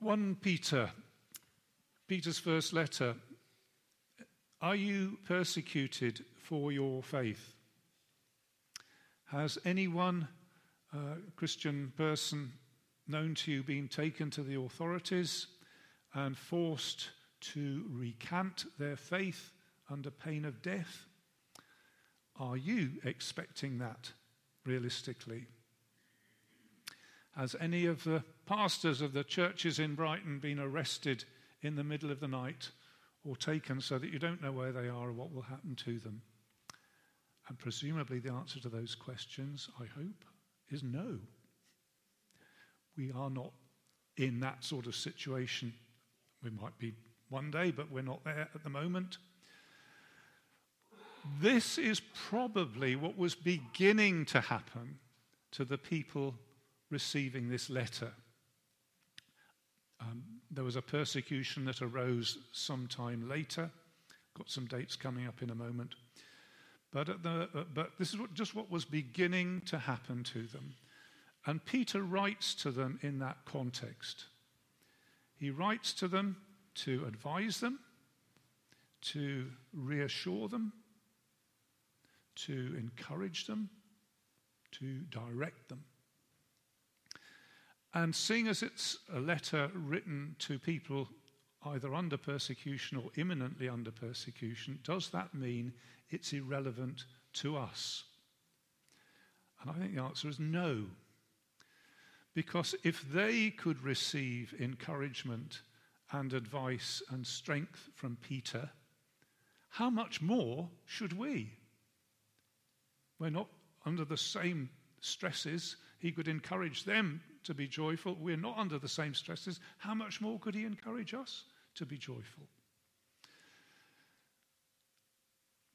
1 Peter, Peter's first letter. Are you persecuted for your faith? Has anyone, uh, Christian person, known to you been taken to the authorities and forced to recant their faith under pain of death? Are you expecting that realistically? Has any of the pastors of the churches in Brighton been arrested in the middle of the night or taken so that you don't know where they are or what will happen to them? And presumably the answer to those questions, I hope, is no. We are not in that sort of situation. We might be one day, but we're not there at the moment. This is probably what was beginning to happen to the people receiving this letter. Um, there was a persecution that arose sometime later. Got some dates coming up in a moment. But, the, uh, but this is what, just what was beginning to happen to them. And Peter writes to them in that context. He writes to them to advise them, to reassure them, to encourage them, to direct them. And seeing as it's a letter written to people either under persecution or imminently under persecution, does that mean it's irrelevant to us? And I think the answer is no. Because if they could receive encouragement and advice and strength from Peter, how much more should we? We're not under the same stresses. He could encourage them to be joyful. We're not under the same stresses. How much more could he encourage us to be joyful?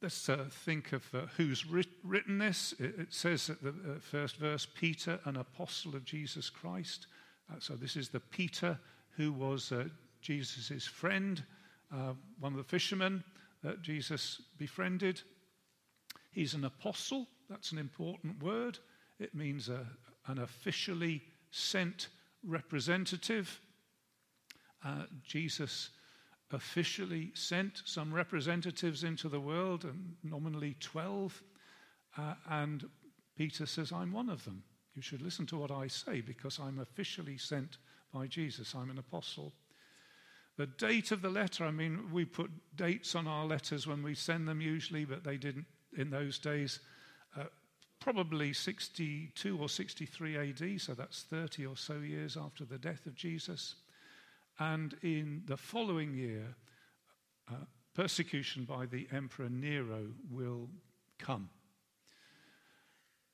Let's uh, think of uh, who's writ- written this. It, it, says at the uh, first verse Peter, an apostle of Jesus Christ. Uh, so this is the Peter who was uh, Jesus' friend, uh, one of the fishermen that Jesus befriended. He's an apostle. That's an important word. It means a, an officially sent representative. Uh, Jesus officially sent some representatives into the world, and nominally 12. Uh, and Peter says, I'm one of them. You should listen to what I say because I'm officially sent by Jesus. I'm an apostle. The date of the letter, I mean, we put dates on our letters when we send them usually, but they didn't in those days. Uh, probably 62 or 63 AD, so that's 30 or so years after the death of Jesus. And in the following year, uh, persecution by the Emperor Nero will come.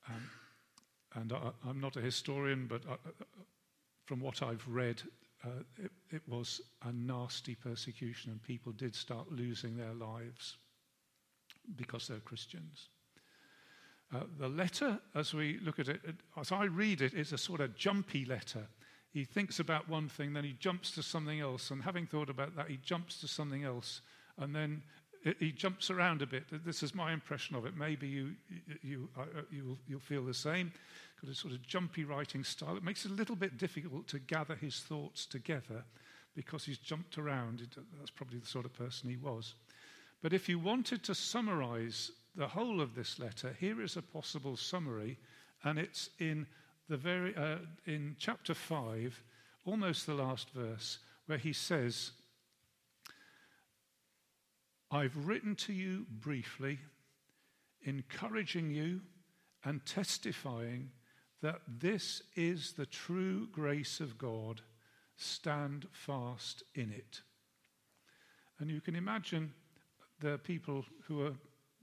Um, and I, am not a historian, but I, uh, uh, from what I've read, uh, it, it was a nasty persecution, and people did start losing their lives because they're Christians. Uh, the letter, as we look at it, as I read it, it, is a sort of jumpy letter. He thinks about one thing, then he jumps to something else, and having thought about that, he jumps to something else, and then it, he jumps around a bit. This is my impression of it. Maybe you, you, uh, you'll, you'll feel the same. Got a sort of jumpy writing style. It makes it a little bit difficult to gather his thoughts together because he's jumped around. That's probably the sort of person he was. But if you wanted to summarize the whole of this letter, here is a possible summary, and it's in the very uh, in chapter five, almost the last verse, where he says, "I've written to you briefly, encouraging you and testifying that this is the true grace of God. Stand fast in it." And you can imagine the people who are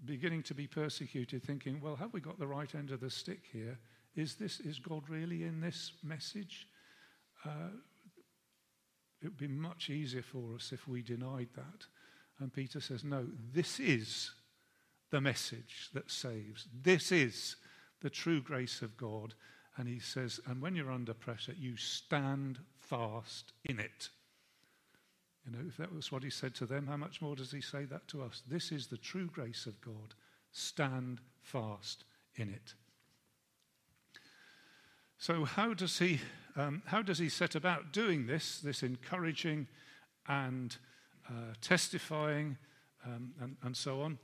beginning to be persecuted, thinking, well, have we got the right end of the stick here? Is, this, is God really in this message? Uh, it would be much easier for us if we denied that. And Peter says, no, this is the message that saves. This is the true grace of God. And he says, and when you're under pressure, you stand fast in it. You know, if that was what he said to them, how much more does he say that to us? This is the true grace of God. Stand fast in it. So, how does he, um, how does he set about doing this, this encouraging and uh, testifying um, and, and so on?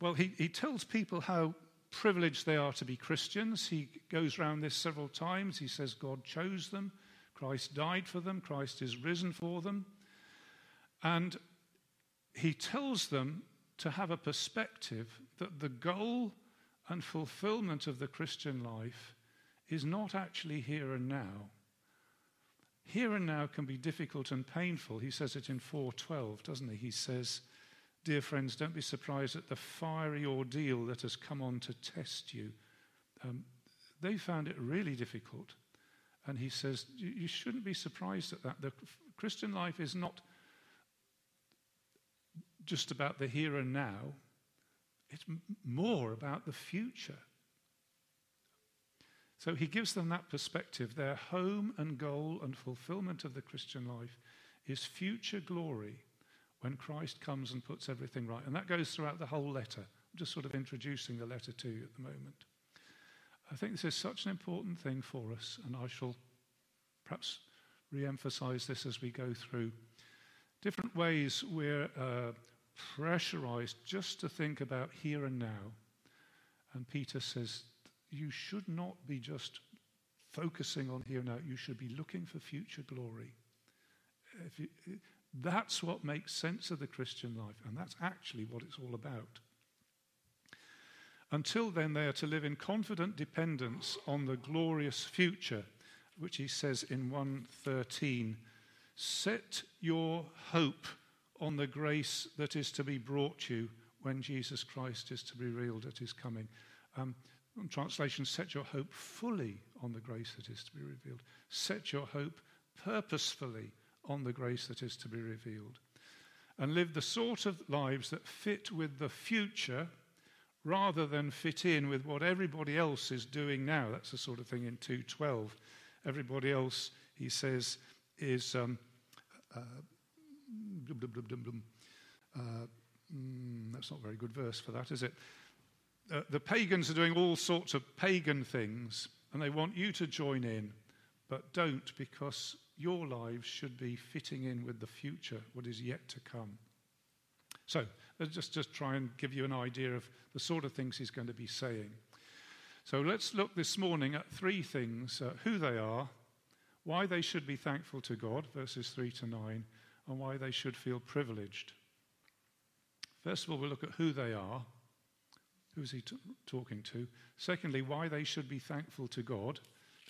Well, he, he tells people how privileged they are to be Christians. He goes around this several times. He says God chose them, Christ died for them, Christ is risen for them. And he tells them to have a perspective that the goal and fulfillment of the Christian life is not actually here and now. Here and now can be difficult and painful. He says it in 412, doesn't he? He says, Dear friends, don't be surprised at the fiery ordeal that has come on to test you. Um, they found it really difficult. And he says, You shouldn't be surprised at that. The Christian life is not just about the here and now, it's more about the future. So he gives them that perspective. Their home and goal and fulfillment of the Christian life is future glory when Christ comes and puts everything right. And that goes throughout the whole letter. I'm just sort of introducing the letter to you at the moment. I think this is such an important thing for us, and I shall perhaps re emphasize this as we go through. Different ways we're uh, pressurized just to think about here and now. And Peter says, you should not be just focusing on here and now, you should be looking for future glory. You, that's what makes sense of the Christian life, and that's actually what it's all about. Until then, they are to live in confident dependence on the glorious future, which he says in 113 Set your hope on the grace that is to be brought you when Jesus Christ is to be revealed at his coming. Um, translation, set your hope fully on the grace that is to be revealed. Set your hope purposefully on the grace that is to be revealed. And live the sort of lives that fit with the future rather than fit in with what everybody else is doing now. That's the sort of thing in 212. Everybody else, he says, is um, uh, Blum, blum, blum, blum, uh, mm, that's not a very good verse for that, is it? Uh, the pagans are doing all sorts of pagan things, and they want you to join in, but don't because your lives should be fitting in with the future, what is yet to come. So, let's just, just try and give you an idea of the sort of things he's going to be saying. So, let's look this morning at three things uh, who they are, why they should be thankful to God, verses 3 to 9, and why they should feel privileged. First of all, we'll look at who they are. Who's he t- talking to? Secondly, why they should be thankful to God,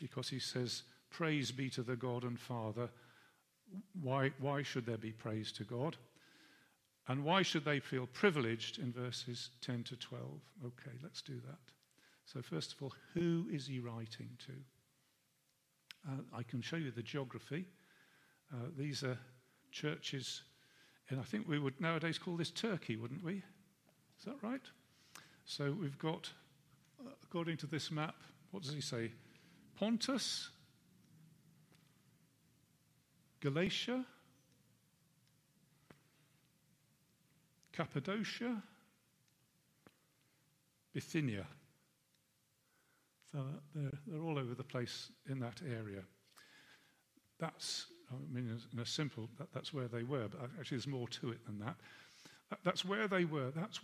because he says, Praise be to the God and Father. Why, why should there be praise to God? And why should they feel privileged in verses 10 to 12? Okay, let's do that. So, first of all, who is he writing to? Uh, I can show you the geography. Uh, these are churches, and I think we would nowadays call this Turkey, wouldn't we? Is that right? So we've got, uh, according to this map, what does he say? Pontus, Galatia, Cappadocia, Bithynia. So they're, they're all over the place in that area. That's I mean, in a simple, that, that's where they were, but actually there's more to it than that. that. That's where they were. That's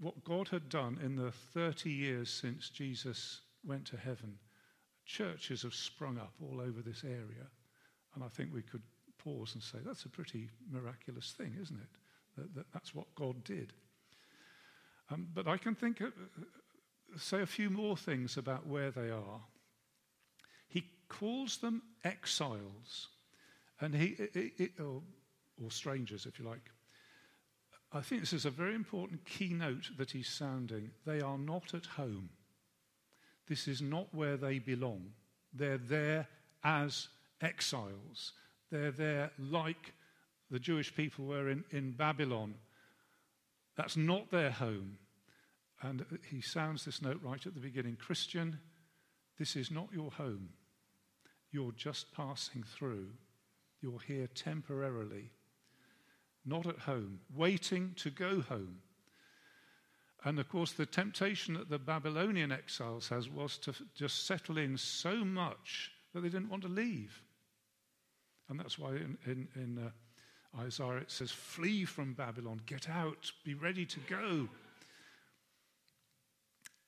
what God had done in the 30 years since Jesus went to heaven. Churches have sprung up all over this area. And I think we could pause and say, that's a pretty miraculous thing, isn't it? That, that that's what God did. Um, but I can think, uh, uh say a few more things about where they are. He calls them exiles. And he, or, or strangers, if you like. I think this is a very important keynote that he's sounding. They are not at home. This is not where they belong. They're there as exiles. They're there like the Jewish people were in, in Babylon. That's not their home. And he sounds this note right at the beginning Christian, this is not your home. You're just passing through. You're here temporarily, not at home, waiting to go home. And of course, the temptation that the Babylonian exiles has was to just settle in so much that they didn't want to leave. And that's why in, in, in uh, Isaiah it says, Flee from Babylon, get out, be ready to go.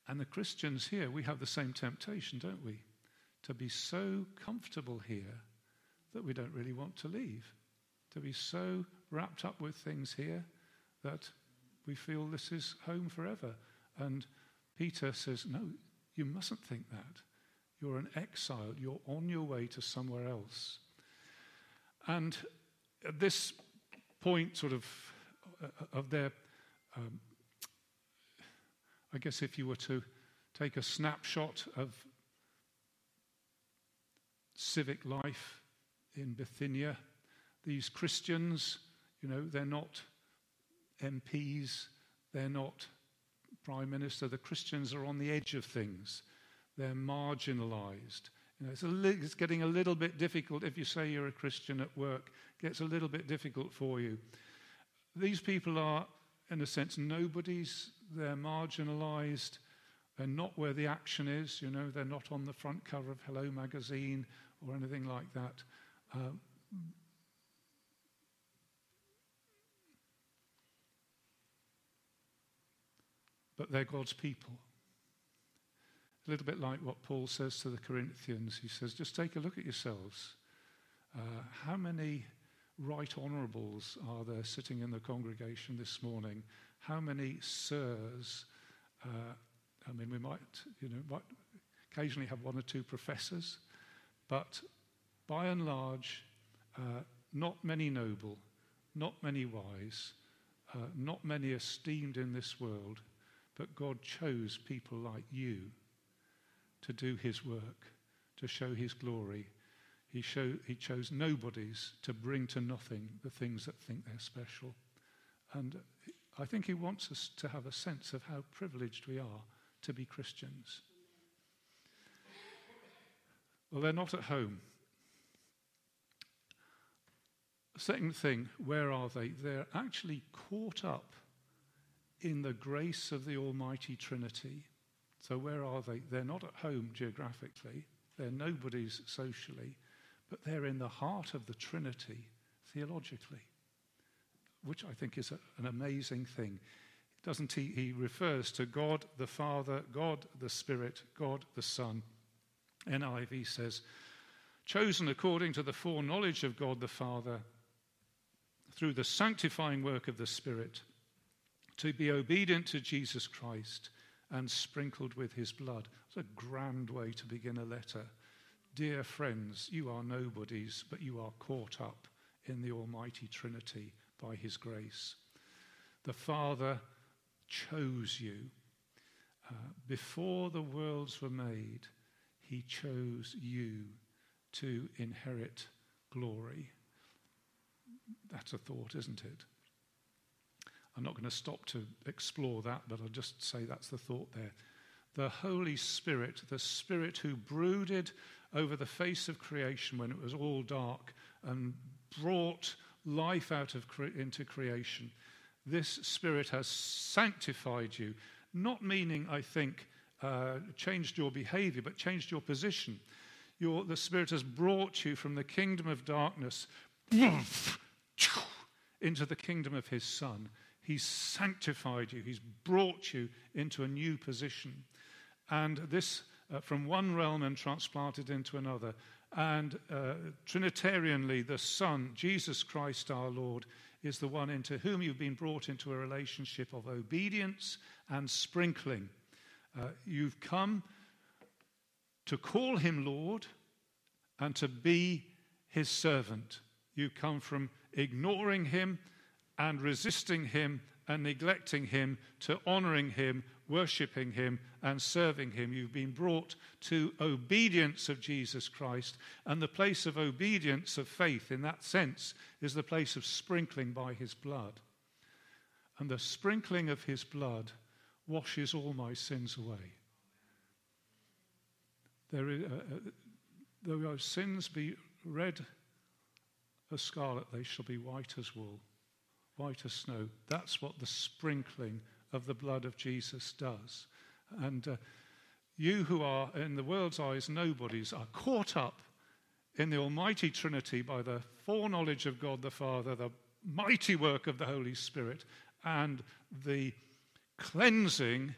And the Christians here, we have the same temptation, don't we? To be so comfortable here that we don't really want to leave. To be so wrapped up with things here that we feel this is home forever. And Peter says, No, you mustn't think that. You're an exile. You're on your way to somewhere else. And at this point, sort of, uh, of their um, I guess if you were to take a snapshot of civic life in Bithynia, these Christians, you know, they're not MPs, they're not prime minister. The Christians are on the edge of things. They're marginalized. You know, it's, li- it's, getting a little bit difficult if you say you're a Christian at work. It gets a little bit difficult for you. These people are, in a sense, nobodies. They're marginalized. They're not where the action is. You know, they're not on the front cover of Hello magazine or anything like that. Uh, but they're God's people. A little bit like what Paul says to the Corinthians. He says, just take a look at yourselves. Uh, how many right honourables are there sitting in the congregation this morning? How many sirs? Uh, I mean, we might, you know, might occasionally have one or two professors, but by and large, uh, not many noble, not many wise, uh, not many esteemed in this world, but God chose people like you to do his work, to show his glory. He, show, he chose nobodies to bring to nothing the things that think they're special. And I think he wants us to have a sense of how privileged we are to be Christians. Well, they're not at home. Second thing, where are they? They're actually caught up in the grace of the Almighty Trinity. So, where are they? They're not at home geographically, they're nobodies socially, but they're in the heart of the Trinity theologically, which I think is a, an amazing thing. Doesn't he? He refers to God the Father, God the Spirit, God the Son. NIV says, chosen according to the foreknowledge of God the Father through the sanctifying work of the Spirit to be obedient to Jesus Christ and sprinkled with his blood. It's a grand way to begin a letter. Dear friends, you are nobodies, but you are caught up in the Almighty Trinity by his grace. The Father chose you. Uh, before the worlds were made, he chose you to inherit glory. That's a thought, isn't it? I'm not going to stop to explore that, but I'll just say that's the thought there. The Holy Spirit, the Spirit who brooded over the face of creation when it was all dark and brought life out of cre- into creation. This Spirit has sanctified you, not meaning, I think, uh, changed your behavior, but changed your position. Your, the Spirit has brought you from the kingdom of darkness into the kingdom of His Son. He's sanctified you, He's brought you into a new position. And this uh, from one realm and transplanted into another. And uh, Trinitarianly, the Son, Jesus Christ our Lord, is the one into whom you've been brought into a relationship of obedience and sprinkling. Uh, you've come to call him Lord and to be his servant. You come from ignoring him and resisting him and neglecting him to honoring him worshipping Him and serving Him. You've been brought to obedience of Jesus Christ. And the place of obedience of faith, in that sense, is the place of sprinkling by His blood. And the sprinkling of His blood washes all my sins away. There is, uh, uh, though our sins be red as scarlet, they shall be white as wool, white as snow. That's what the sprinkling of the blood of Jesus does. And uh, you who are, in the world's eyes, nobodies, are caught up in the Almighty Trinity by the foreknowledge of God the Father, the mighty work of the Holy Spirit, and the cleansing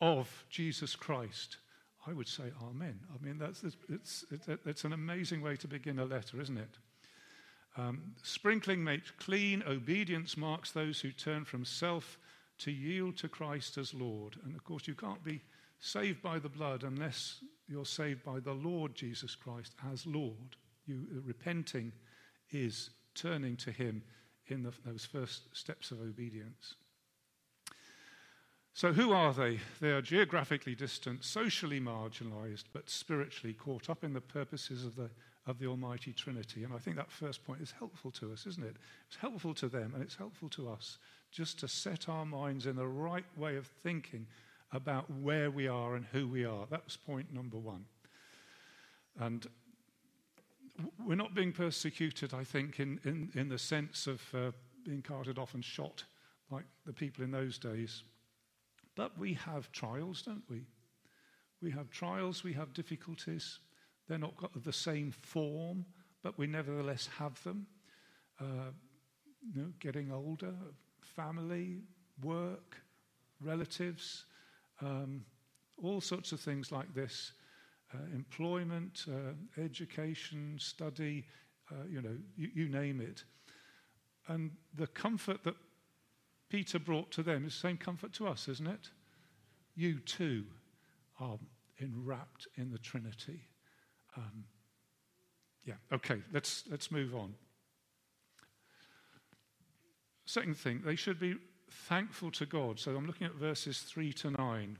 of Jesus Christ. I would say Amen. I mean, that's, it's, it's, it's an amazing way to begin a letter, isn't it? Um, sprinkling makes clean, obedience marks those who turn from self to yield to Christ as Lord. And of course, you can't be saved by the blood unless you're saved by the Lord Jesus Christ as Lord. You uh, repenting is turning to Him in the, those first steps of obedience. So, who are they? They are geographically distant, socially marginalized, but spiritually caught up in the purposes of the, of the Almighty Trinity. And I think that first point is helpful to us, isn't it? It's helpful to them and it's helpful to us just to set our minds in the right way of thinking about where we are and who we are. That was point number one. And we're not being persecuted, I think, in, in, in the sense of uh, being carted off and shot like the people in those days. But we have trials, don't we? We have trials, we have difficulties. They're not got the same form, but we nevertheless have them. Uh, you know, getting older, family, work, relatives, um, all sorts of things like this. Uh, employment, uh, education, study, uh, you know, you, you name it. And the comfort that Peter brought to them is the same comfort to us, isn't it? You too are enwrapped in the Trinity. Um, yeah, okay, let's, let's move on. Second thing, they should be thankful to God. So I'm looking at verses 3 to 9.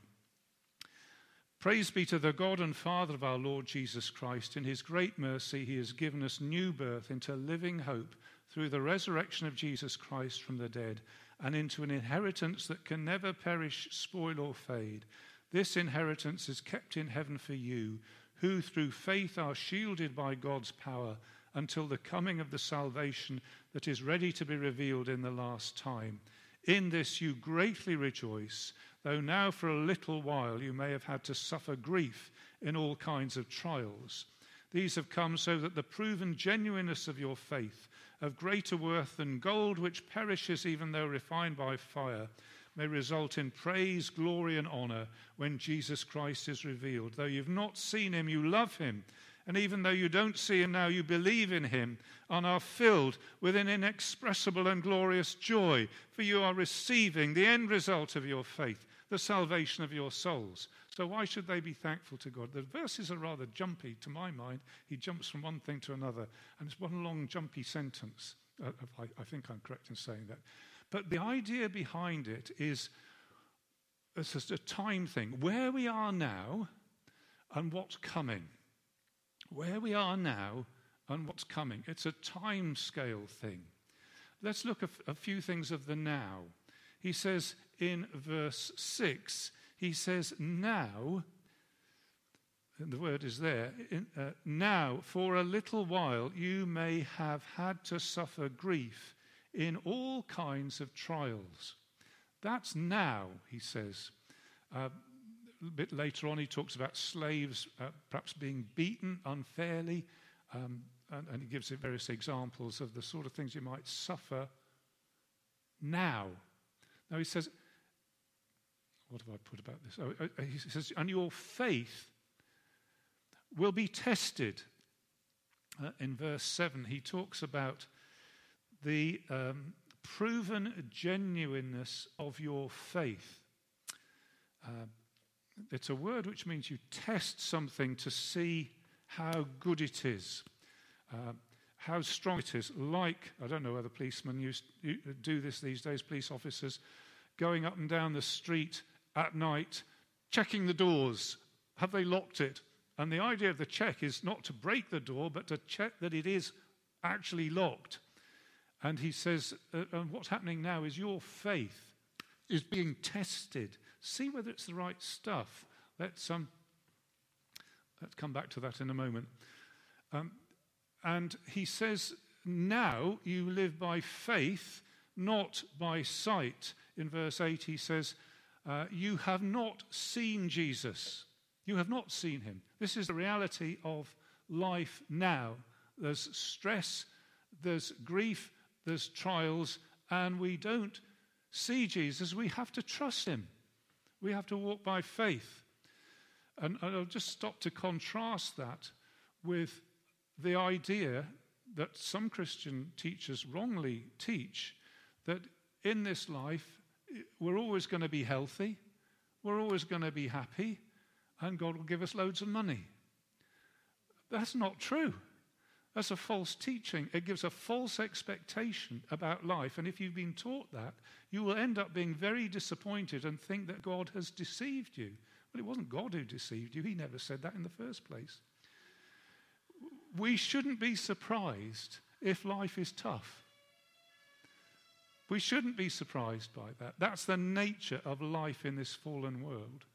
Praise be to the God and Father of our Lord Jesus Christ. In his great mercy, he has given us new birth into living hope through the resurrection of Jesus Christ from the dead and into an inheritance that can never perish, spoil, or fade. This inheritance is kept in heaven for you, who through faith are shielded by God's power until the coming of the salvation that is ready to be revealed in the last time. In this you greatly rejoice, though now for a little while you may have had to suffer grief in all kinds of trials. These have come so that the proven genuineness of your faith, of greater worth than gold which perishes even though refined by fire, may result in praise, glory, and honor when Jesus Christ is revealed. Though you've not seen him, you love him. And even though you don't see him now, you believe in him and are filled with an inexpressible and glorious joy, for you are receiving the end result of your faith, the salvation of your souls. So, why should they be thankful to God? The verses are rather jumpy to my mind. He jumps from one thing to another, and it's one long, jumpy sentence. Uh, I, I think I'm correct in saying that. But the idea behind it is it's just a time thing. Where we are now and what's coming. Where we are now and what's coming. It's a time scale thing. Let's look at a few things of the now. He says in verse 6, he says, Now, the word is there, in, uh, now for a little while you may have had to suffer grief in all kinds of trials. That's now, he says. Uh, a bit later on, he talks about slaves uh, perhaps being beaten unfairly, um, and, and, he gives various examples of the sort of things you might suffer now. Now, he says, what have I put about this? Oh, uh, he says, and your faith will be tested. Uh, in verse 7, he talks about the um, proven genuineness of your faith. Uh, it's a word which means you test something to see how good it is, uh, how strong it is. Like, I don't know whether policemen used, do this these days, police officers, going up and down the street at night, checking the doors. Have they locked it? And the idea of the check is not to break the door, but to check that it is actually locked. And he says, uh, and what's happening now is your faith is being tested. See whether it's the right stuff. Let's, um, let's come back to that in a moment. Um, and he says, now you live by faith, not by sight. In verse 8, he says, uh, You have not seen Jesus. You have not seen him. This is the reality of life now. There's stress, there's grief, there's trials, and we don't see Jesus. We have to trust him. We have to walk by faith. And I'll just stop to contrast that with the idea that some Christian teachers wrongly teach that in this life we're always going to be healthy, we're always going to be happy, and God will give us loads of money. That's not true. That's a false teaching. It gives a false expectation about life. And if you've been taught that, you will end up being very disappointed and think that God has deceived you. Well, it wasn't God who deceived you, He never said that in the first place. We shouldn't be surprised if life is tough. We shouldn't be surprised by that. That's the nature of life in this fallen world.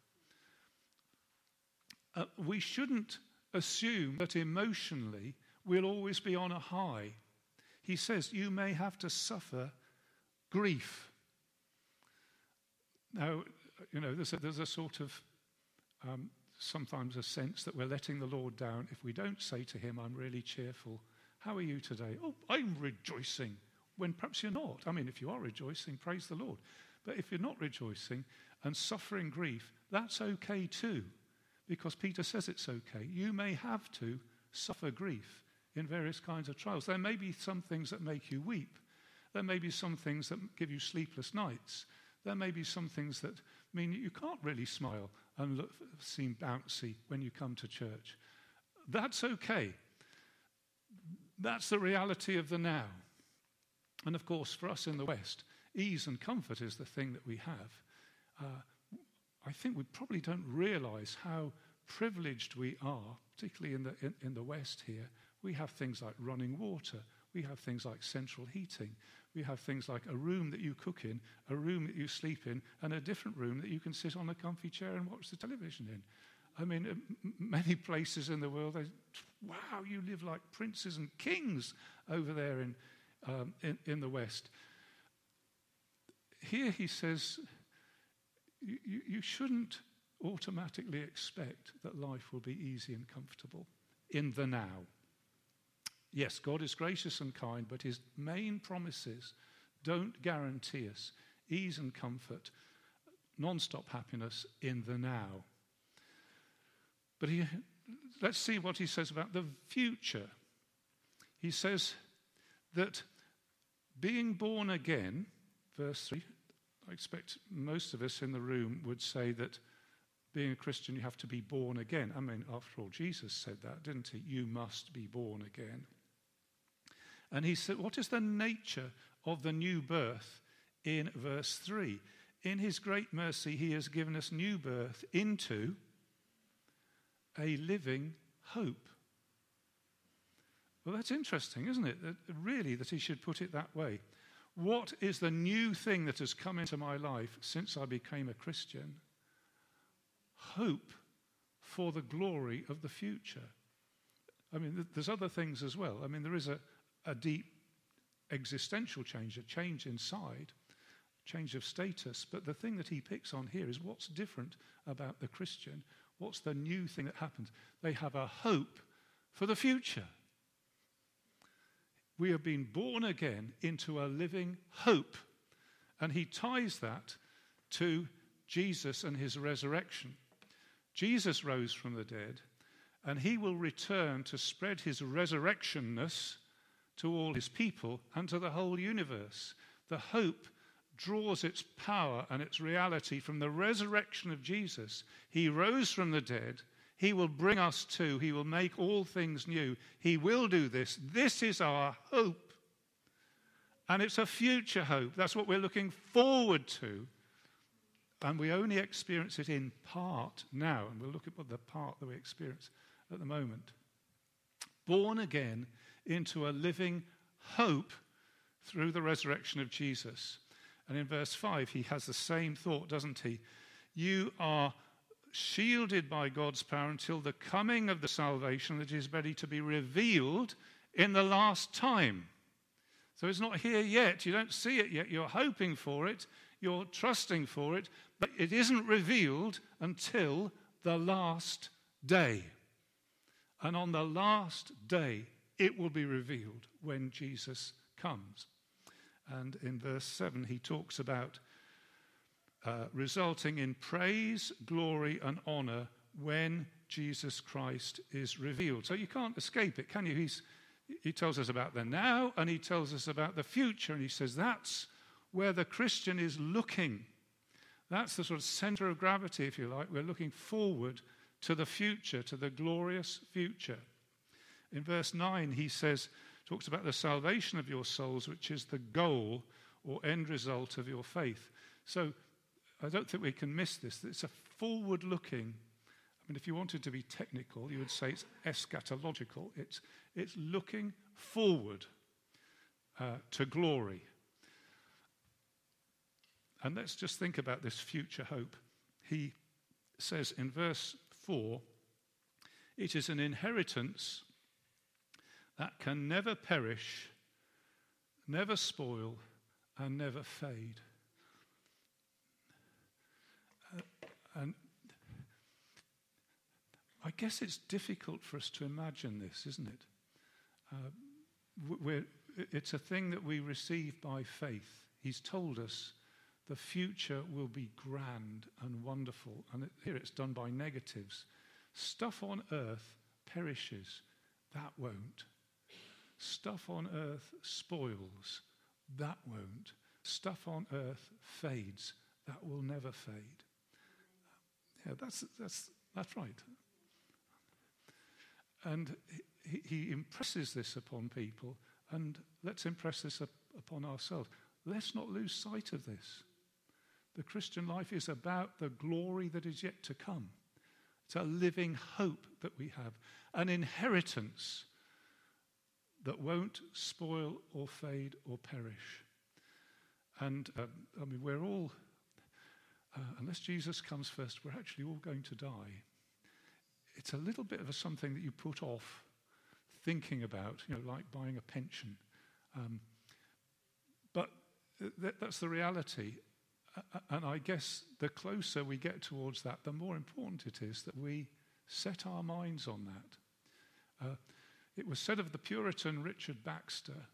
Uh, we shouldn't assume that emotionally we'll always be on a high. He says you may have to suffer grief. Now, you know, there's a, there's a sort of um, sometimes a sense that we're letting the Lord down if we don't say to him, I'm really cheerful. How are you today? Oh, I'm rejoicing when perhaps you're not. I mean, if you are rejoicing, praise the Lord. But if you're not rejoicing and suffering grief, that's okay too, because Peter says it's okay. You may have to suffer grief in various kinds of trials. There may be some things that make you weep. There may be some things that give you sleepless nights. There may be some things that mean you can't really smile and look, seem bouncy when you come to church. That's okay. That's the reality of the now. And of course, for us in the West, ease and comfort is the thing that we have. Uh, I think we probably don't realize how privileged we are, particularly in the, in, in the West here. We have things like running water, we have things like central heating, we have things like a room that you cook in, a room that you sleep in, and a different room that you can sit on a comfy chair and watch the television in. I mean, many places in the world, wow, you live like princes and kings over there in, um, in, in, the West. Here he says, you, you shouldn't automatically expect that life will be easy and comfortable in the now. Yes, God is gracious and kind, but his main promises don't guarantee us ease and comfort, non stop happiness in the now. But he, let's see what he says about the future. He says that being born again, verse 3, I expect most of us in the room would say that being a Christian, you have to be born again. I mean, after all, Jesus said that, didn't he? You must be born again. And he said, What is the nature of the new birth in verse 3? In his great mercy, he has given us new birth into a living hope. Well, that's interesting, isn't it? That really, that he should put it that way. What is the new thing that has come into my life since I became a Christian? Hope for the glory of the future. I mean, there's other things as well. I mean, there is a, a deep existential change, a change inside, change of status. But the thing that he picks on here is what's different about the Christian? What's the new thing that happens? They have a hope for the future. We have been born again into a living hope. And he ties that to Jesus and his resurrection. Jesus rose from the dead, and he will return to spread his resurrectionness to all his people and to the whole universe. The hope draws its power and its reality from the resurrection of Jesus. He rose from the dead. He will bring us to, He will make all things new. He will do this. This is our hope. And it's a future hope. That's what we're looking forward to. And we only experience it in part now. And we'll look at the part that we experience at the moment. Born again into a living hope through the resurrection of Jesus. And in verse 5, he has the same thought, doesn't he? You are shielded by God's power until the coming of the salvation that is ready to be revealed in the last time. So it's not here yet. You don't see it yet. You're hoping for it, you're trusting for it, but it isn't revealed until the last day. And on the last day, it will be revealed when Jesus comes. And in verse 7, he talks about uh, resulting in praise, glory, and honor when Jesus Christ is revealed. So you can't escape it, can you? He's, he tells us about the now and he tells us about the future. And he says that's where the Christian is looking. That's the sort of center of gravity, if you like. We're looking forward to the future, to the glorious future. In verse 9, he says, talks about the salvation of your souls, which is the goal or end result of your faith. So I don't think we can miss this. It's a forward looking. I mean, if you wanted to be technical, you would say it's eschatological. It's, it's looking forward uh, to glory. And let's just think about this future hope. He says in verse 4 it is an inheritance that can never perish, never spoil, and never fade. Uh, and I guess it's difficult for us to imagine this, isn't it? Uh, it's a thing that we receive by faith. He's told us the future will be grand and wonderful. And it, here it's done by negatives. Stuff on earth perishes, that won't. Stuff on earth spoils. That won't. Stuff on earth fades. That will never fade. Yeah, that's, that's, that's right. And he, he impresses this upon people, and let's impress this up, upon ourselves. Let's not lose sight of this. The Christian life is about the glory that is yet to come. It's a living hope that we have, an inheritance that won't spoil or fade or perish. And um, I mean, we're all, uh, unless Jesus comes first, we're actually all going to die. It's a little bit of a something that you put off thinking about, you know, like buying a pension. Um, but th- that's the reality. And I guess the closer we get towards that, the more important it is that we set our minds on that. It was said of the Puritan Richard Baxter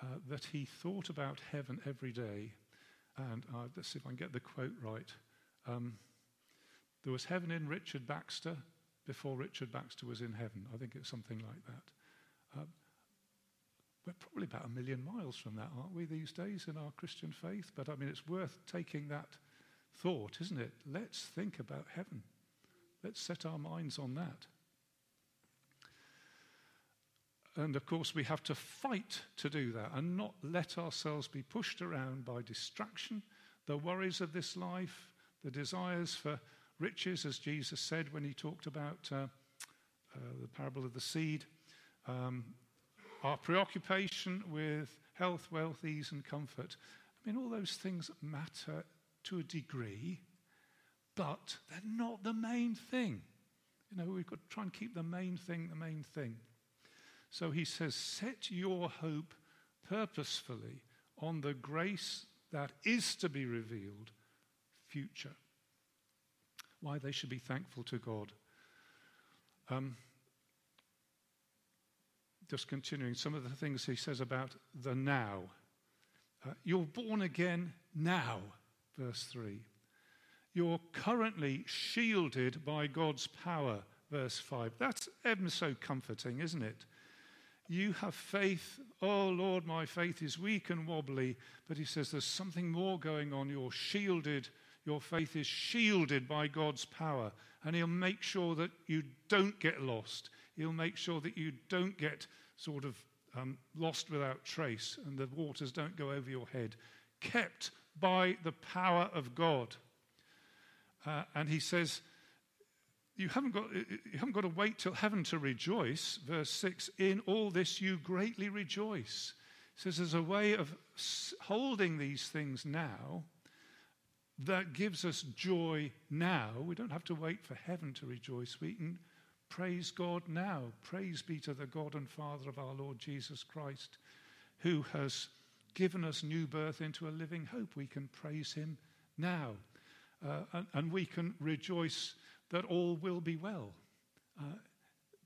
uh, that he thought about heaven every day. And uh, let's see if I can get the quote right. Um, there was heaven in Richard Baxter before Richard Baxter was in heaven. I think it's something like that. Uh, we're probably about a million miles from that, aren't we, these days in our Christian faith? But I mean, it's worth taking that thought, isn't it? Let's think about heaven. Let's set our minds on that. And of course, we have to fight to do that and not let ourselves be pushed around by distraction, the worries of this life, the desires for riches, as Jesus said when he talked about uh, uh, the parable of the seed, um, our preoccupation with health, wealth, ease, and comfort. I mean, all those things matter to a degree, but they're not the main thing. You know, we've got to try and keep the main thing the main thing. So he says, set your hope purposefully on the grace that is to be revealed future. Why they should be thankful to God. Um, just continuing some of the things he says about the now. Uh, you're born again now, verse 3. You're currently shielded by God's power, verse 5. That's ever so comforting, isn't it? You have faith. Oh, Lord, my faith is weak and wobbly. But he says there's something more going on. You're shielded. Your faith is shielded by God's power. And he'll make sure that you don't get lost. He'll make sure that you don't get sort of um, lost without trace and the waters don't go over your head. Kept by the power of God. Uh, and he says, you haven't got, you haven't got to wait till heaven to rejoice. Verse 6 In all this you greatly rejoice. He says there's a way of holding these things now that gives us joy now. We don't have to wait for heaven to rejoice. We can praise God now. Praise be to the God and Father of our Lord Jesus Christ. who has given us new birth into a living hope. We can praise him now. Uh, and, and, we can rejoice that all will be well. Uh,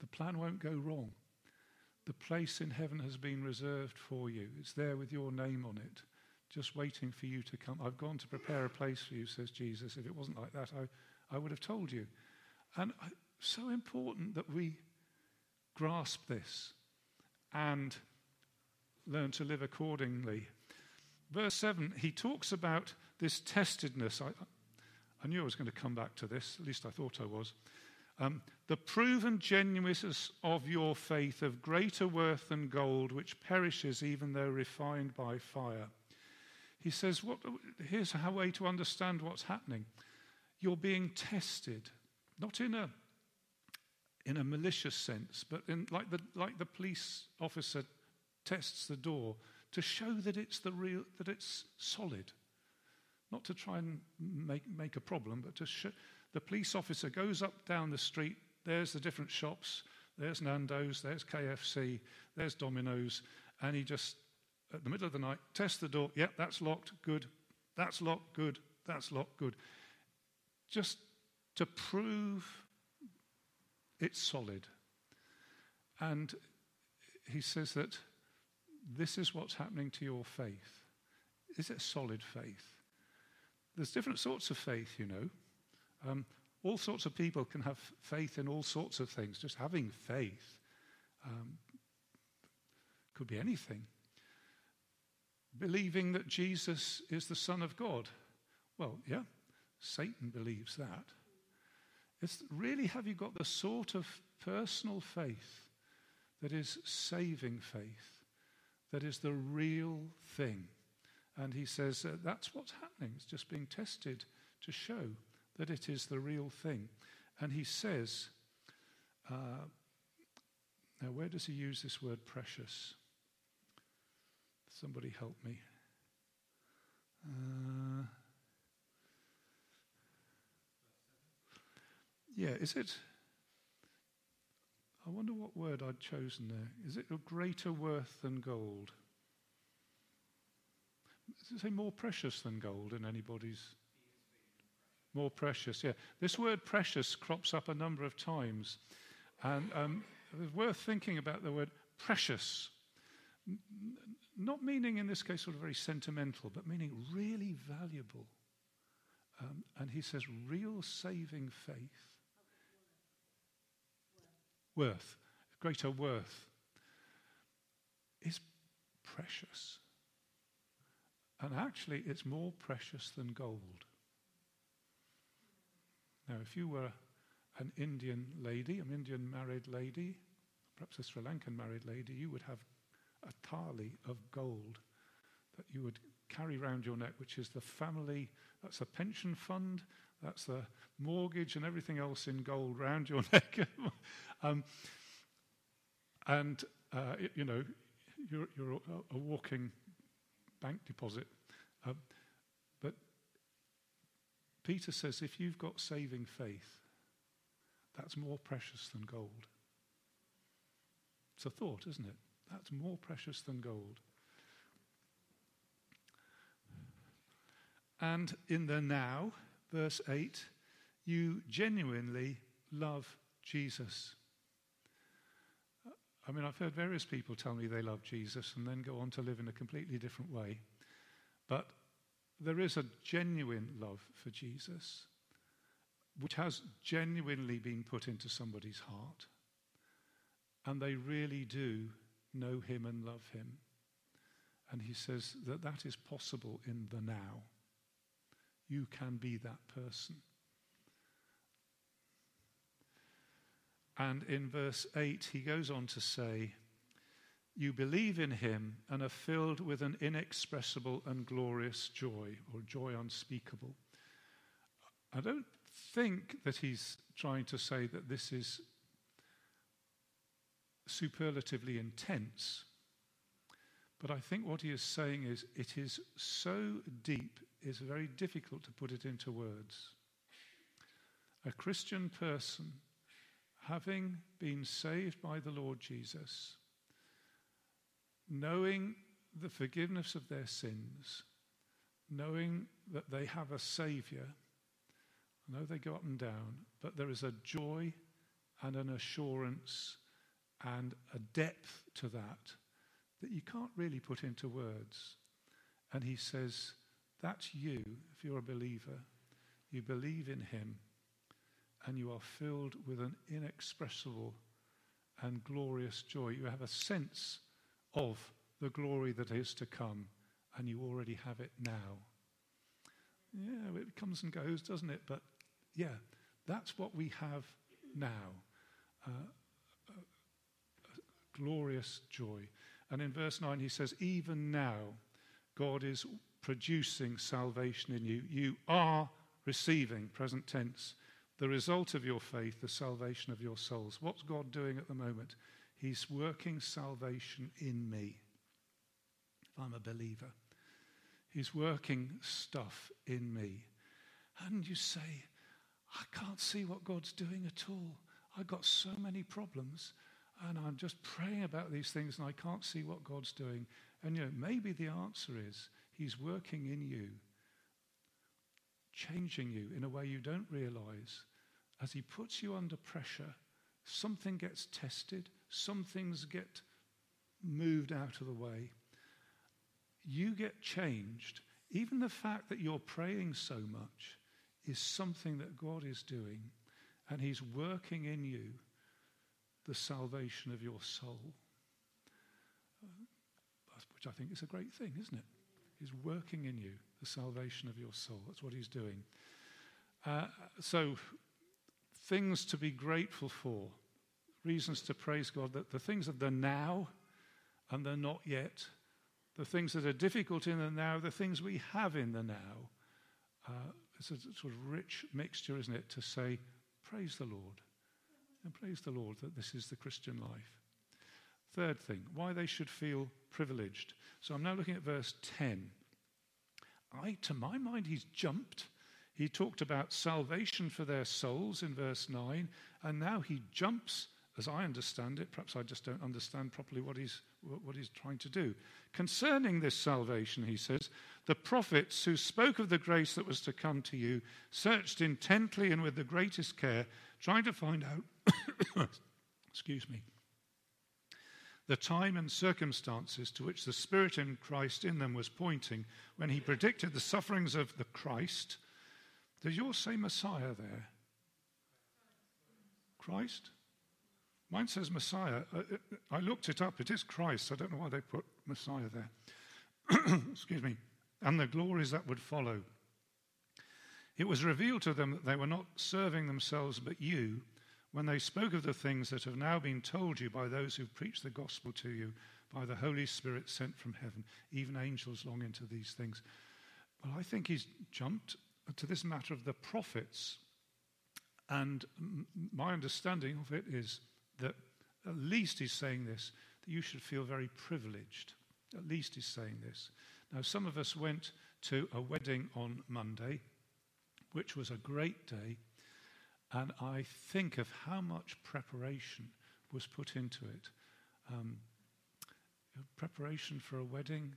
the plan won't go wrong. The place in heaven has been reserved for you. It's there with your name on it, just waiting for you to come. I've gone to prepare a place for you, says Jesus. If it wasn't like that, I, I would have told you. And I, so important that we grasp this and learn to live accordingly. Verse 7, he talks about this testedness. I, I knew I was going to come back to this, at least I thought I was. Um, the proven genuineness of your faith of greater worth than gold, which perishes even though refined by fire. He says, what, here's a way to understand what's happening. You're being tested, not in a, in a malicious sense, but in, like, the, like the police officer tests the door to show that it's the real, that it's solid. Not to try and make, make a problem, but to show. The police officer goes up down the street, there's the different shops, there's Nando's, there's KFC, there's Domino's, and he just, at the middle of the night, tests the door. Yep, that's locked, good. That's locked, good. That's locked, good. Just to prove it's solid. And he says that this is what's happening to your faith. Is it solid faith? There's different sorts of faith, you know. Um, all sorts of people can have faith in all sorts of things. Just having faith um, could be anything. Believing that Jesus is the Son of God. Well, yeah, Satan believes that. It's really, have you got the sort of personal faith that is saving faith, that is the real thing? And he says uh, that's what's happening. It's just being tested to show that it is the real thing. And he says, uh, now where does he use this word precious? Somebody help me. Uh, yeah, is it? I wonder what word I'd chosen there. Is it of greater worth than gold? Say more precious than gold in anybody's? More precious, yeah. This word precious crops up a number of times. And um, it's worth thinking about the word precious. Not meaning in this case sort of very sentimental, but meaning really valuable. Um, and he says, real saving faith. Worth, greater worth, is precious. And actually, it's more precious than gold. Now, if you were an Indian lady, an Indian married lady, perhaps a Sri Lankan married lady, you would have a thali of gold that you would carry around your neck, which is the family, that's a pension fund, that's the mortgage and everything else in gold round your neck. um, and, uh, you know, you're, you're a, a walking bank deposit. Um, but Peter says if you've got saving faith, that's more precious than gold. It's a thought, isn't it? That's more precious than gold. And in the now, verse 8, you genuinely love Jesus. I mean, I've heard various people tell me they love Jesus and then go on to live in a completely different way. But there is a genuine love for Jesus, which has genuinely been put into somebody's heart. And they really do know him and love him. And he says that that is possible in the now. You can be that person. And in verse 8, he goes on to say, You believe in him and are filled with an inexpressible and glorious joy, or joy unspeakable. I don't think that he's trying to say that this is superlatively intense. But I think what he is saying is it is so deep, it's very difficult to put it into words. A Christian person having been saved by the Lord Jesus, knowing the forgiveness of their sins, knowing that they have a Saviour. I know they go up and down, but there is a joy and an assurance and a depth to that that you can't really put into words. And he says, That's you, if you're a believer. You believe in him, and you are filled with an inexpressible and glorious joy. You have a sense of the glory that is to come, and you already have it now. Yeah, it comes and goes, doesn't it? But yeah, that's what we have now. Uh, a glorious joy. And in verse 9, he says, Even now, God is producing salvation in you. You are receiving, present tense, the result of your faith, the salvation of your souls. What's God doing at the moment? He's working salvation in me. If I'm a believer, He's working stuff in me. And you say, I can't see what God's doing at all. I've got so many problems, and I'm just praying about these things, and I can't see what God's doing. And you know, maybe the answer is He's working in you, changing you in a way you don't realize. As He puts you under pressure, something gets tested, some things get moved out of the way. You get changed. Even the fact that you're praying so much is something that God is doing, and He's working in you the salvation of your soul. Which I think is a great thing, isn't it? He's working in you the salvation of your soul. That's what he's doing. Uh, so, things to be grateful for, reasons to praise God, that the things of the now and the not yet, the things that are difficult in the now, the things we have in the now. Uh, it's a sort of rich mixture, isn't it, to say, praise the Lord. And praise the Lord that this is the Christian life. Third thing, why they should feel privileged. So I'm now looking at verse 10. I, to my mind, he's jumped. He talked about salvation for their souls in verse 9, and now he jumps, as I understand it. Perhaps I just don't understand properly what he's, what he's trying to do. Concerning this salvation, he says, the prophets who spoke of the grace that was to come to you searched intently and with the greatest care, trying to find out, excuse me, the time and circumstances to which the Spirit in Christ in them was pointing when he predicted the sufferings of the Christ. Does yours say Messiah there? Christ? Mine says Messiah. Uh, uh, I looked it up. It is Christ. I don't know why they put Messiah there. Excuse me. And the glories that would follow. It was revealed to them that they were not serving themselves but you when they spoke of the things that have now been told you by those who preach the gospel to you by the Holy Spirit sent from heaven. Even angels long into these things. Well, I think he's jumped to this matter of the prophets. And my understanding of it is that at least he's saying this, that you should feel very privileged. At least he's saying this. Now, some of us went to a wedding on Monday, which was a great day. And I think of how much preparation was put into it. Um, preparation for a wedding,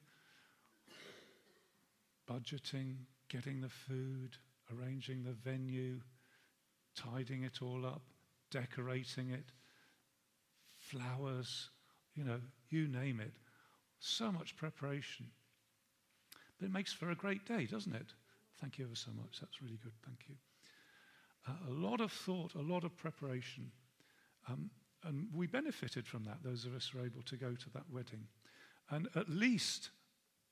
budgeting, getting the food, arranging the venue, tidying it all up, decorating it, flowers, you know, you name it. So much preparation. But it makes for a great day, doesn't it? Thank you ever so much. That's really good. Thank you a lot of thought, a lot of preparation. Um, and we benefited from that, those of us who were able to go to that wedding. And at least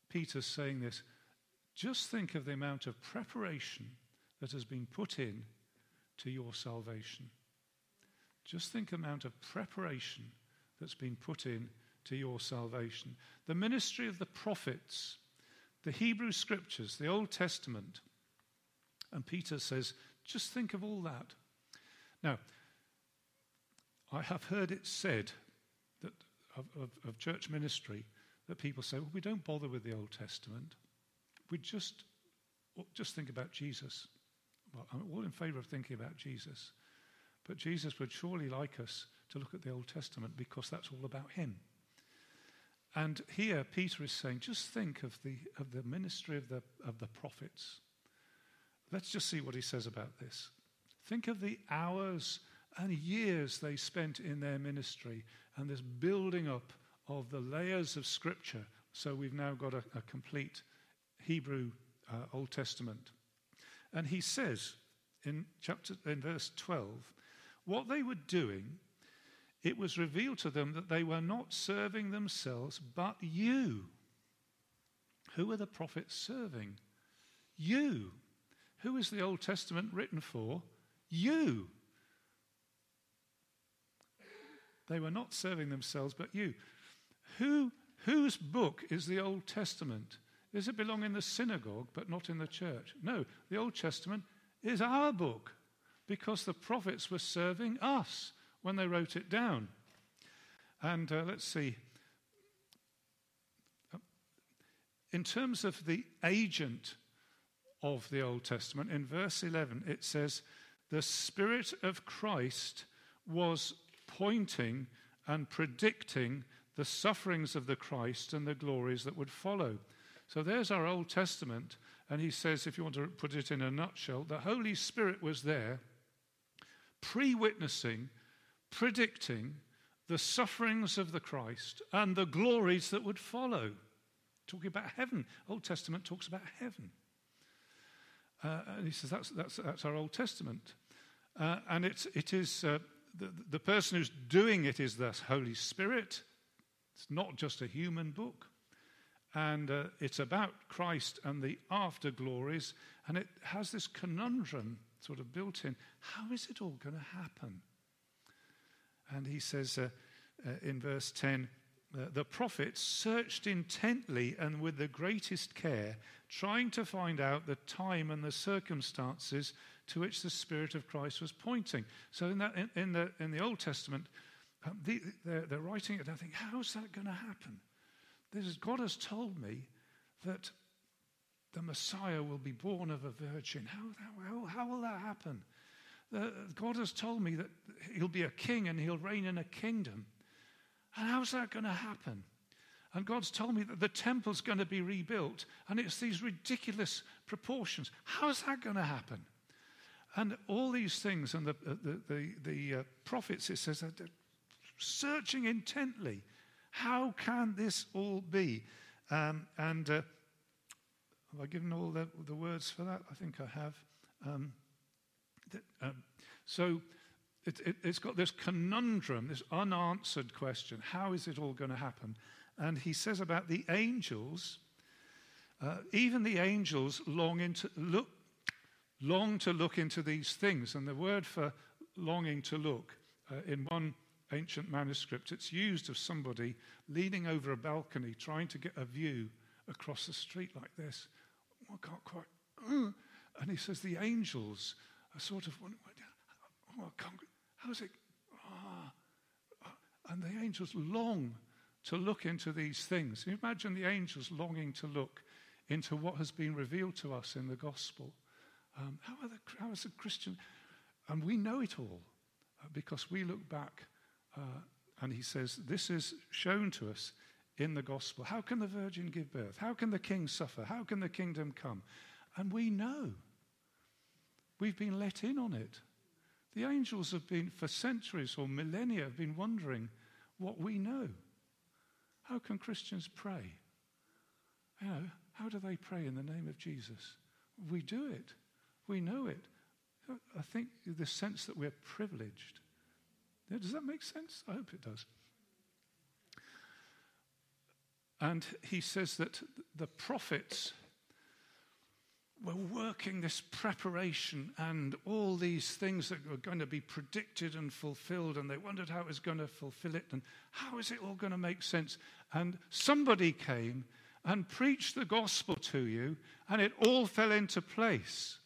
Peter's saying this just think of the amount of preparation that has been put in to your salvation. Just think the amount of preparation that's been put in to your salvation. The ministry of the prophets, the Hebrew scriptures, the Old Testament. And Peter says, just think of all that. Now, I have heard it said that of, of, of church ministry that people say, well, we don't bother with the Old Testament. We just, just think about Jesus. Well, I'm all in favor of thinking about Jesus. But Jesus would surely like us to look at the Old Testament because that's all about him. And here Peter is saying, just think of the, of the ministry of the, of the prophets. Let's just see what he says about this. Think of the hours and years they spent in their ministry and this building up of the layers of Scripture. So we've now got a, a complete Hebrew uh, Old Testament. And he says in chapter in verse 12, what they were doing, it was revealed to them that they were not serving themselves, but you. Who are the prophets serving? You. Who is the Old Testament written for? You. They were not serving themselves, but you. Who, whose book is the Old Testament? Does it belong in the synagogue, but not in the church? No, the Old Testament is our book because the prophets were serving us when they wrote it down. And uh, let's see. In terms of the agent of the Old Testament, in verse 11, it says, The Spirit of Christ was pointing and predicting the sufferings of the Christ and the glories that would follow. So there's our Old Testament. And he says, if you want to put it in a nutshell, the Holy Spirit was there, pre witnessing, predicting the sufferings of the Christ and the glories that would follow. Talking about heaven. Old Testament talks about heaven. Uh, and he says that's, that's, that's our Old Testament. Uh, and it's, it is uh, the, the person who's doing it is the Holy Spirit. It's not just a human book. And uh, it's about Christ and the afterglories. And it has this conundrum sort of built in. How is it all going to happen? And he says uh, uh, in verse 10 uh, the prophets searched intently and with the greatest care, trying to find out the time and the circumstances to which the Spirit of Christ was pointing. So, in, that, in, in the, in the Old Testament, um, the, they're, they're, writing it, and I think, how's that going to happen? This is, God has told me that the Messiah will be born of a virgin. How, how, how will that happen? God has told me that he'll be a king and he'll reign in a kingdom. And how's that going to happen? And God's told me that the temple's going to be rebuilt, and it's these ridiculous proportions. How's that going to happen? And all these things, and the, the, the, the uh, prophets, it says, are searching intently. How can this all be? Um, and uh, have I given all the, the, words for that? I think I have. Um, that, um, so it, it, it's got this conundrum, this unanswered question how is it all going to happen? And he says about the angels, uh, even the angels long, into, look, long to look into these things. And the word for longing to look uh, in one ancient manuscript, it's used of somebody leaning over a balcony trying to get a view across the street like this. I can't quite. And he says the angels are sort of, oh, I can't, how's it? Oh. And the angels long to look into these things. Imagine the angels longing to look into what has been revealed to us in the gospel. Um, how, are the, how is a Christian? And we know it all uh, because we look back uh, and he says, This is shown to us in the gospel. How can the virgin give birth? How can the king suffer? How can the kingdom come? And we know. We've been let in on it. The angels have been, for centuries or millennia, have been wondering what we know. How can Christians pray? You know, how do they pray in the name of Jesus? We do it. We know it. I think the sense that we're privileged. Does that make sense? I hope it does. And he says that the prophets were working this preparation and all these things that were going to be predicted and fulfilled, and they wondered how it was going to fulfill it and how is it all going to make sense. And somebody came and preached the gospel to you, and it all fell into place.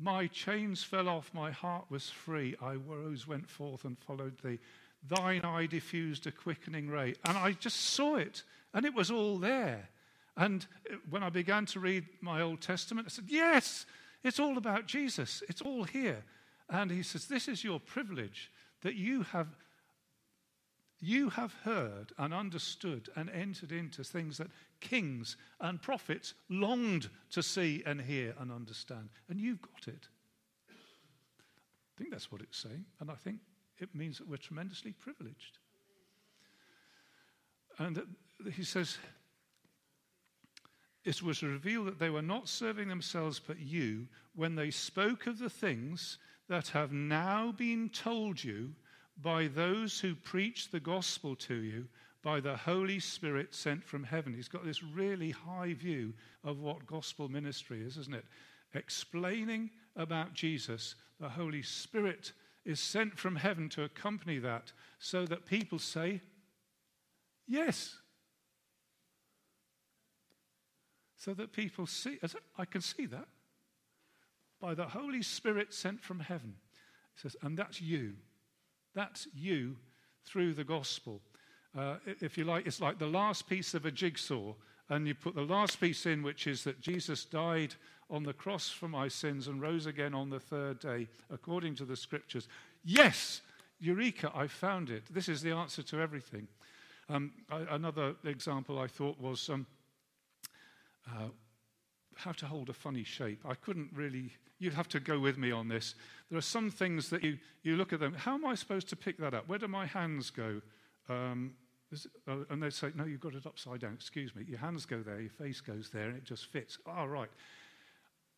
My chains fell off, my heart was free. I rose, went forth, and followed thee. Thine eye diffused a quickening ray. And I just saw it, and it was all there. And when I began to read my Old Testament, I said, Yes, it's all about Jesus. It's all here. And he says, This is your privilege that you have You have heard and understood and entered into things that kings and prophets longed to see and hear and understand. And you've got it. I think that's what it's saying. And I think it means that we're tremendously privileged. And he says, it was revealed that they were not serving themselves but you when they spoke of the things that have now been told you by those who preach the gospel to you by the Holy Spirit sent from heaven. He's got this really high view of what gospel ministry is, isn't it? Explaining about Jesus, the Holy Spirit is sent from heaven to accompany that so that people say, Yes. So that people see, I can see that. By the Holy Spirit sent from heaven. He says, and that's you. That's you through the gospel. Uh, if you like, it's like the last piece of a jigsaw, and you put the last piece in, which is that Jesus died on the cross for my sins and rose again on the third day, according to the scriptures. Yes, Eureka, I found it. This is the answer to everything. Um, I, another example I thought was um, uh, how to hold a funny shape. I couldn't really, you'd have to go with me on this. There are some things that you, you look at them, how am I supposed to pick that up? Where do my hands go? Um, uh, and they say, no, you've got it upside down. Excuse me. Your hands go there, your face goes there, and it just fits. Oh, right.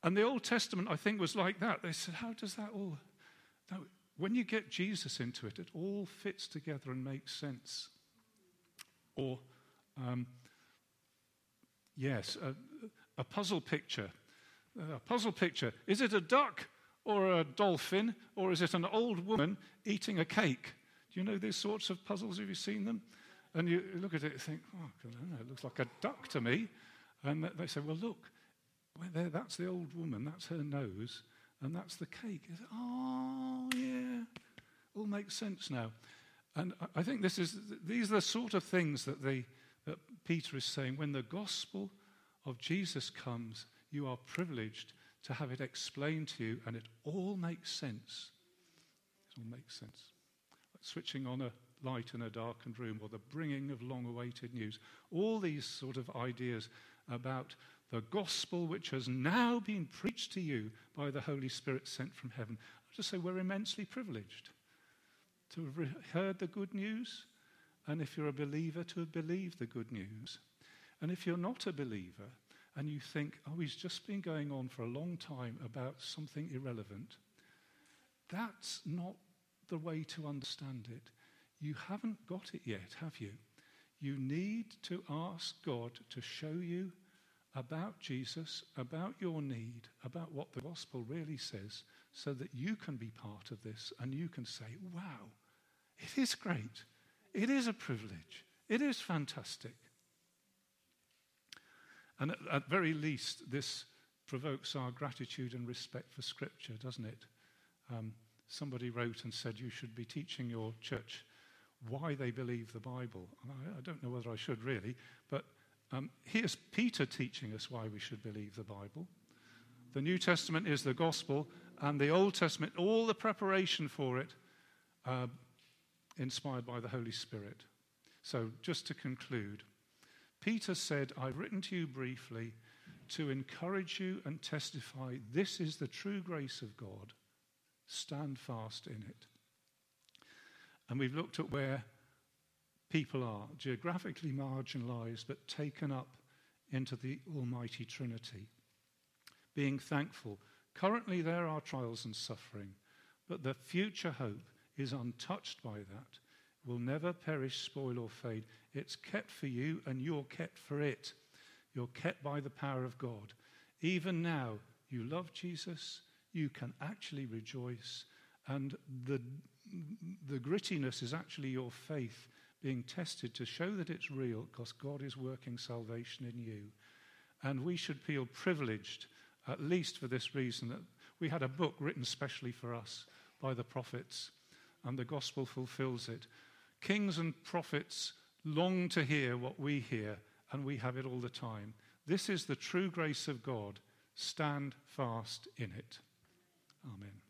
And the Old Testament, I think, was like that. They said, how does that all. No, when you get Jesus into it, it all fits together and makes sense. Or, um, yes, a, a puzzle picture. Uh, a puzzle picture. Is it a duck or a dolphin or is it an old woman eating a cake? Do you know these sorts of puzzles? Have you seen them? And you look at it and think, oh, it looks like a duck to me. And they say, well, look, well, that's the old woman, that's her nose, and that's the cake. oh, yeah, all makes sense now. And I think this is, these are the sort of things that, the, that Peter is saying. When the gospel of Jesus comes, you are privileged to have it explained to you, and it all makes sense. It all makes sense. Like switching on a light in a darkened room or the bringing of long awaited news. All these sort of ideas about the gospel which has now been preached to you by the Holy Spirit sent from heaven. I just say we're immensely privileged to have heard the good news, and if you're a believer, to have believed the good news. And if you're not a believer and you think, oh, he's just been going on for a long time about something irrelevant, that's not the way to understand it. You haven't got it yet, have you? You need to ask God to show you about Jesus, about your need, about what the gospel really says, so that you can be part of this and you can say, wow, it is great. It is a privilege. It is fantastic. And at, at very least, this provokes our gratitude and respect for Scripture, doesn't it? Um, somebody wrote and said you should be teaching your church why they believe the Bible. I, I, don't know whether I should really, but um, here's Peter teaching us why we should believe the Bible. The New Testament is the gospel, and the Old Testament, all the preparation for it, uh, inspired by the Holy Spirit. So, just to conclude, Peter said, I've written to you briefly to encourage you and testify this is the true grace of God. Stand fast in it. And we've looked at where people are geographically marginalized but taken up into the Almighty Trinity. Being thankful. Currently, there are trials and suffering, but the future hope is untouched by that, will never perish, spoil, or fade. It's kept for you, and you're kept for it. You're kept by the power of God. Even now, you love Jesus, you can actually rejoice, and the, the grittiness is actually your faith being tested to show that it's real because God is working salvation in you. And we should feel privileged, at least for this reason, that we had a book written specially for us by the prophets, and the gospel fulfills it. Kings and prophets long to hear what we hear, and we have it all the time. This is the true grace of God. Stand fast in it. Amen.